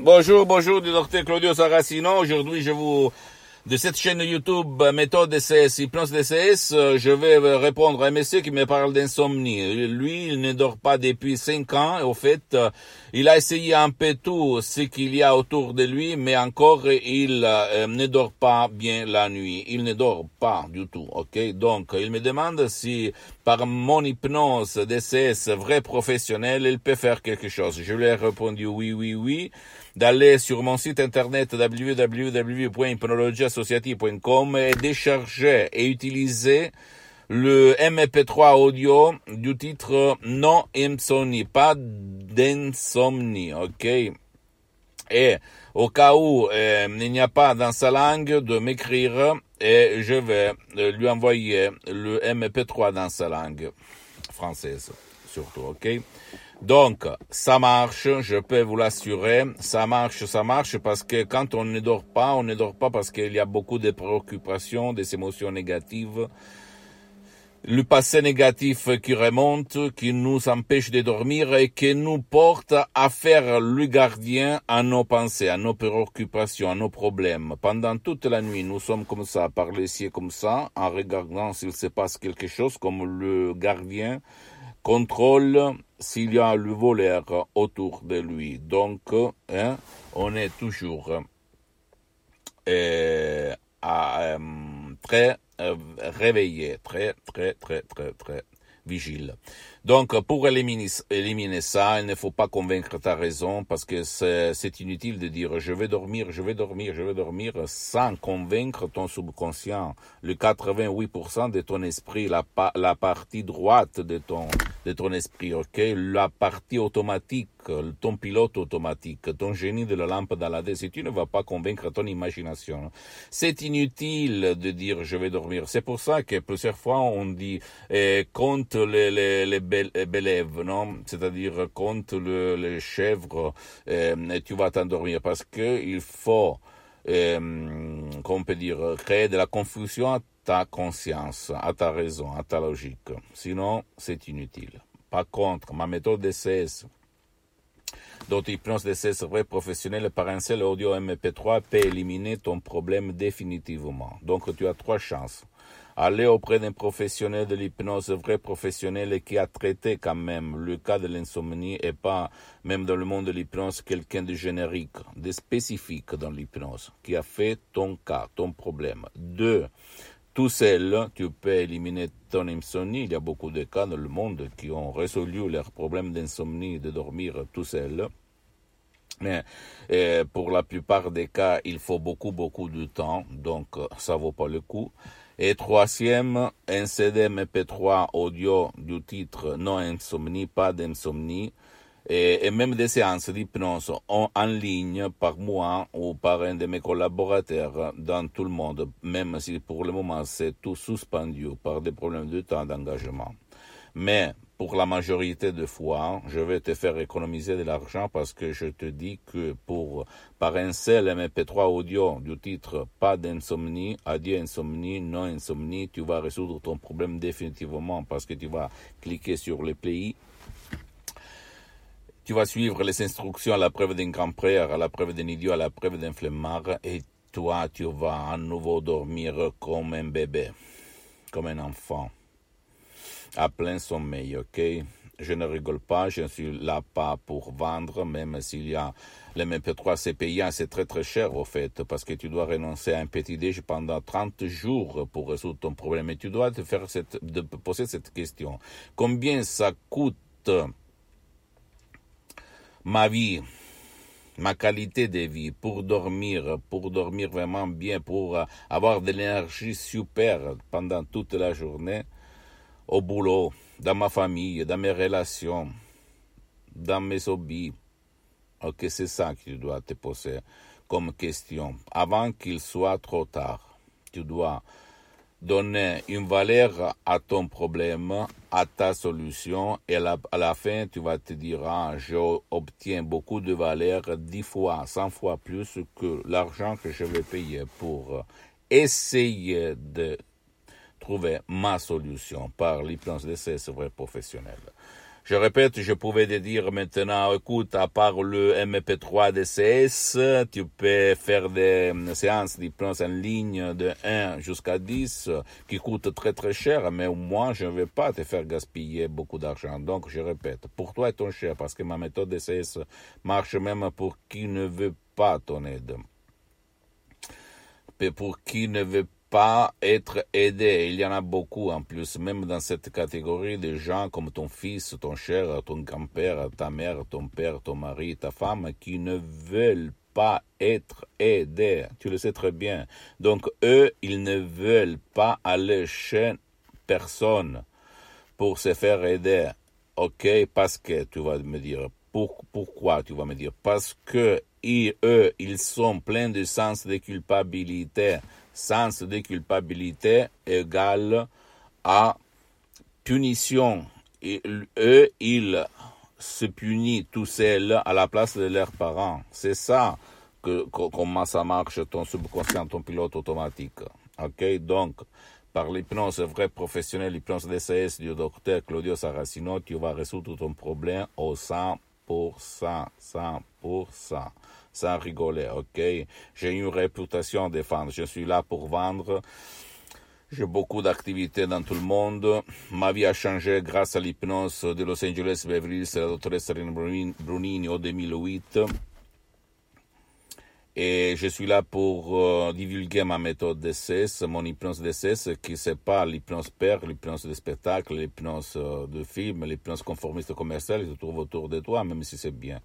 Bonjour, bonjour du docteur Claudio Saracino. Aujourd'hui, je vous de cette chaîne YouTube méthode DCS, hypnose DCS, je vais répondre à un monsieur qui me parle d'insomnie. Lui, il ne dort pas depuis cinq ans. Au fait, il a essayé un peu tout ce qu'il y a autour de lui, mais encore, il euh, ne dort pas bien la nuit. Il ne dort pas du tout, ok? Donc, il me demande si, par mon hypnose DCS vrai professionnel, il peut faire quelque chose. Je lui ai répondu oui, oui, oui d'aller sur mon site internet www.hypnologieassociative.com et décharger et utiliser le MP3 audio du titre Non insomnie, pas d'insomnie, ok? Et au cas où euh, il n'y a pas dans sa langue, de m'écrire et je vais lui envoyer le MP3 dans sa langue française, surtout, ok? Donc, ça marche, je peux vous l'assurer, ça marche, ça marche parce que quand on ne dort pas, on ne dort pas parce qu'il y a beaucoup de préoccupations, des émotions négatives, le passé négatif qui remonte, qui nous empêche de dormir et qui nous porte à faire le gardien à nos pensées, à nos préoccupations, à nos problèmes. Pendant toute la nuit, nous sommes comme ça, à parler ici comme ça, en regardant s'il se passe quelque chose, comme le gardien contrôle s'il y a le voleur autour de lui. Donc, hein, on est toujours euh, euh, très euh, réveillé, très, très, très, très, très vigile. Donc, pour éliminer, ça, il ne faut pas convaincre ta raison parce que c'est inutile de dire je vais dormir, je vais dormir, je vais dormir sans convaincre ton subconscient. Le 88% de ton esprit, la, la partie droite de ton, de ton esprit, ok? La partie automatique, ton pilote automatique, ton génie de la lampe dans la tête, si tu ne vas pas convaincre ton imagination, c'est inutile de dire je vais dormir. C'est pour ça que plusieurs fois on dit eh, compte les, les, les non? C'est-à-dire compte le, les chèvres eh, et tu vas t'endormir parce que il faut, eh, comment on peut dire, créer de la confusion à ta conscience, à ta raison, à ta logique. Sinon, c'est inutile. Par contre, ma méthode DCS, d'autres hypnose DCS vrai professionnel par un seul audio MP3 peut éliminer ton problème définitivement. Donc, tu as trois chances. Aller auprès d'un professionnel de l'hypnose, vrai professionnel qui a traité quand même le cas de l'insomnie et pas, même dans le monde de l'hypnose, quelqu'un de générique, de spécifique dans l'hypnose, qui a fait ton cas, ton problème. Deux, tout seul, tu peux éliminer ton insomnie. Il y a beaucoup de cas dans le monde qui ont résolu leurs problèmes d'insomnie de dormir tout seul. Mais euh, pour la plupart des cas, il faut beaucoup, beaucoup de temps, donc ça vaut pas le coup. Et troisième, un CD MP3 audio du titre Non insomnie, pas d'insomnie et, même des séances d'hypnose en, en, ligne par moi ou par un de mes collaborateurs dans tout le monde, même si pour le moment c'est tout suspendu par des problèmes de temps d'engagement. Mais pour la majorité de fois, je vais te faire économiser de l'argent parce que je te dis que pour par un seul MP3 audio du titre pas d'insomnie, adieu insomnie, non insomnie, tu vas résoudre ton problème définitivement parce que tu vas cliquer sur le pays. Tu vas suivre les instructions à la preuve d'un grand prêtre, à la preuve d'un idiot, à la preuve d'un flemmard, et toi, tu vas à nouveau dormir comme un bébé, comme un enfant, à plein sommeil, ok? Je ne rigole pas, je ne suis là pas pour vendre, même s'il y a les MP3, c'est payant, c'est très très cher au fait, parce que tu dois renoncer à un petit déj pendant 30 jours pour résoudre ton problème. Et tu dois te faire de poser cette question. Combien ça coûte ma vie, ma qualité de vie, pour dormir, pour dormir vraiment bien, pour avoir de l'énergie super pendant toute la journée, au boulot, dans ma famille, dans mes relations, dans mes hobbies. Ok, c'est ça que tu dois te poser comme question. Avant qu'il soit trop tard, tu dois donner une valeur à ton problème, à ta solution, et à la, fin, tu vas te dire, ah, j'obtiens beaucoup de valeur, dix fois, cent fois plus que l'argent que je vais payer pour essayer de trouver ma solution par l'hypnose de ces professionnels. Je répète, je pouvais te dire maintenant, écoute, à part le MP3 DCS, tu peux faire des séances d'hypnose en ligne de 1 jusqu'à 10 qui coûtent très très cher, mais moins je ne vais pas te faire gaspiller beaucoup d'argent. Donc je répète, pour toi est ton cher parce que ma méthode DCS marche même pour qui ne veut pas ton aide. Et pour qui ne veut pas être aidé. Il y en a beaucoup en plus, même dans cette catégorie de gens comme ton fils, ton cher, ton grand-père, ta mère, ton père, ton mari, ta femme, qui ne veulent pas être aidés. Tu le sais très bien. Donc eux, ils ne veulent pas aller chez personne pour se faire aider. Ok, parce que tu vas me dire, pourquoi tu vas me dire? Parce que eux, ils sont pleins de sens de culpabilité sens de culpabilité égale à punition. Et eux, ils se punissent tout seuls à la place de leurs parents. C'est ça que, comment ça marche ton subconscient, ton pilote automatique. Ok, donc, par l'hypnose vrai professionnel, l'hypnose DCS du docteur Claudio Saracino, tu vas résoudre ton problème au 100%, 100% sans rigoler, ok? J'ai une réputation de vendre, je suis là pour vendre. J'ai beaucoup d'activités dans tout le monde. Ma vie a changé grâce à l'hypnose de Los Angeles Beverly Hills, la doctoresse Brunini en 2008. Et je suis là pour euh, divulguer ma méthode d'essai, mon hypnose d'essai, qui c'est pas l'hypnose père, l'hypnose de spectacle, l'hypnose euh, de film, l'hypnose conformiste commerciale, qui se trouve autour de toi, même si c'est bien.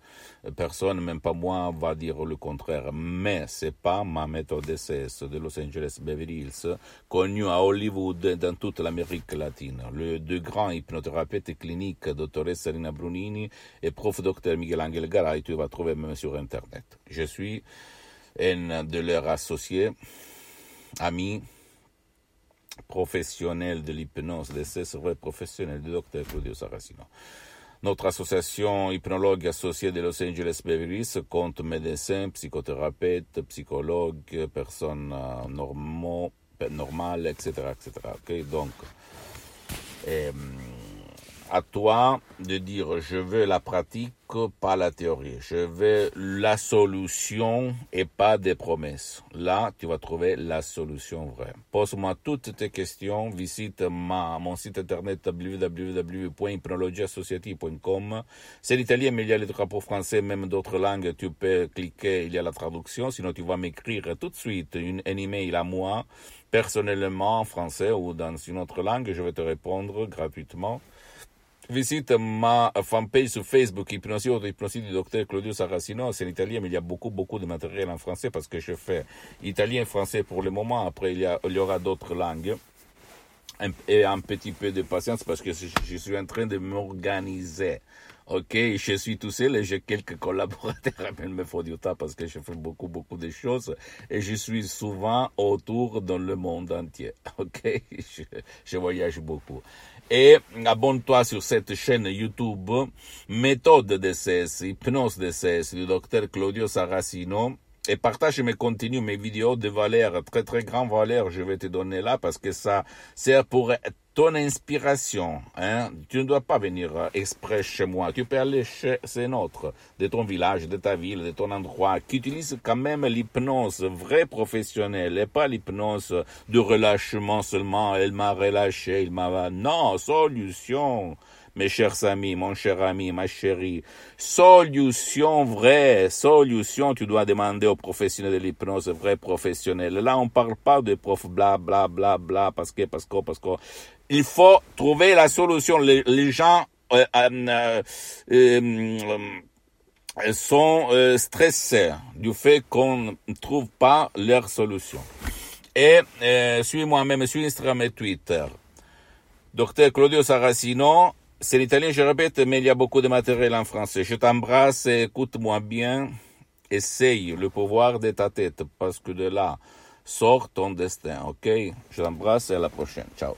Personne, même pas moi, va dire le contraire. Mais c'est pas ma méthode d'essai de Los Angeles Beverly Hills, connue à Hollywood et dans toute l'Amérique latine. Le deux grands hypnothérapeutes cliniques, Dr. Serena Brunini et prof Dr. Miguel Angel Garay, tu vas trouver même sur Internet. Je suis un de leurs associés, amis, professionnels de l'hypnose, de ces vrais professionnels du docteur Claudio Saracino. Notre association hypnologue associée de Los Angeles Beverly compte médecins, psychothérapeutes, psychologues, personnes euh, normaux, normales, etc., etc. Donc, euh, à toi de dire je veux la pratique, pas la théorie. Je veux la solution et pas des promesses. Là, tu vas trouver la solution vraie. Pose-moi toutes tes questions. Visite ma, mon site internet www.hypnologieassociative.com. C'est l'italien, mais il y a les drapeaux français, même d'autres langues. Tu peux cliquer, il y a la traduction. Sinon, tu vas m'écrire tout de suite une, un email à moi, personnellement en français ou dans une autre langue. Je vais te répondre gratuitement. Visite ma fanpage sur Facebook, Hypnosie Hypnosie du docteur Claudio Saracino. C'est en italien, mais il y a beaucoup, beaucoup de matériel en français parce que je fais italien et français pour le moment. Après, il y aura d'autres langues. Et un petit peu de patience parce que je suis en train de m'organiser. Ok, je suis tout seul et j'ai quelques collaborateurs, mais il me faut du temps parce que je fais beaucoup, beaucoup de choses et je suis souvent autour dans le monde entier. Ok, je, voyage beaucoup et abonne-toi sur cette chaîne YouTube Méthode DCS, Hypnose DCS du docteur Claudio Saracino et partage mes contenus, mes vidéos de valeur, très très grand valeur, je vais te donner là parce que ça sert pour ton inspiration. Hein? Tu ne dois pas venir euh, exprès chez moi. Tu peux aller chez un autre, de ton village, de ta ville, de ton endroit, qui utilise quand même l'hypnose vraie professionnelle et pas l'hypnose de relâchement seulement. Elle m'a relâché, il m'a... Non, solution mes chers amis, mon cher ami, ma chérie. Solution vraie, solution, tu dois demander aux professionnels de l'hypnose, vrai professionnel. Là, on parle pas de prof bla bla bla bla parce que, parce que, parce que. Il faut trouver la solution. Les, gens euh, euh, euh, sont stressés du fait qu'on ne trouve pas leur solution. Et suis-moi même sur Instagram et Twitter. Docteur Claudio Saracino, c'est l'italien, je répète, mais il y a beaucoup de matériel en français. Je t'embrasse, écoute-moi bien, essaye le pouvoir de ta tête, parce que de là sort ton destin, ok? Je t'embrasse et à la prochaine. Ciao.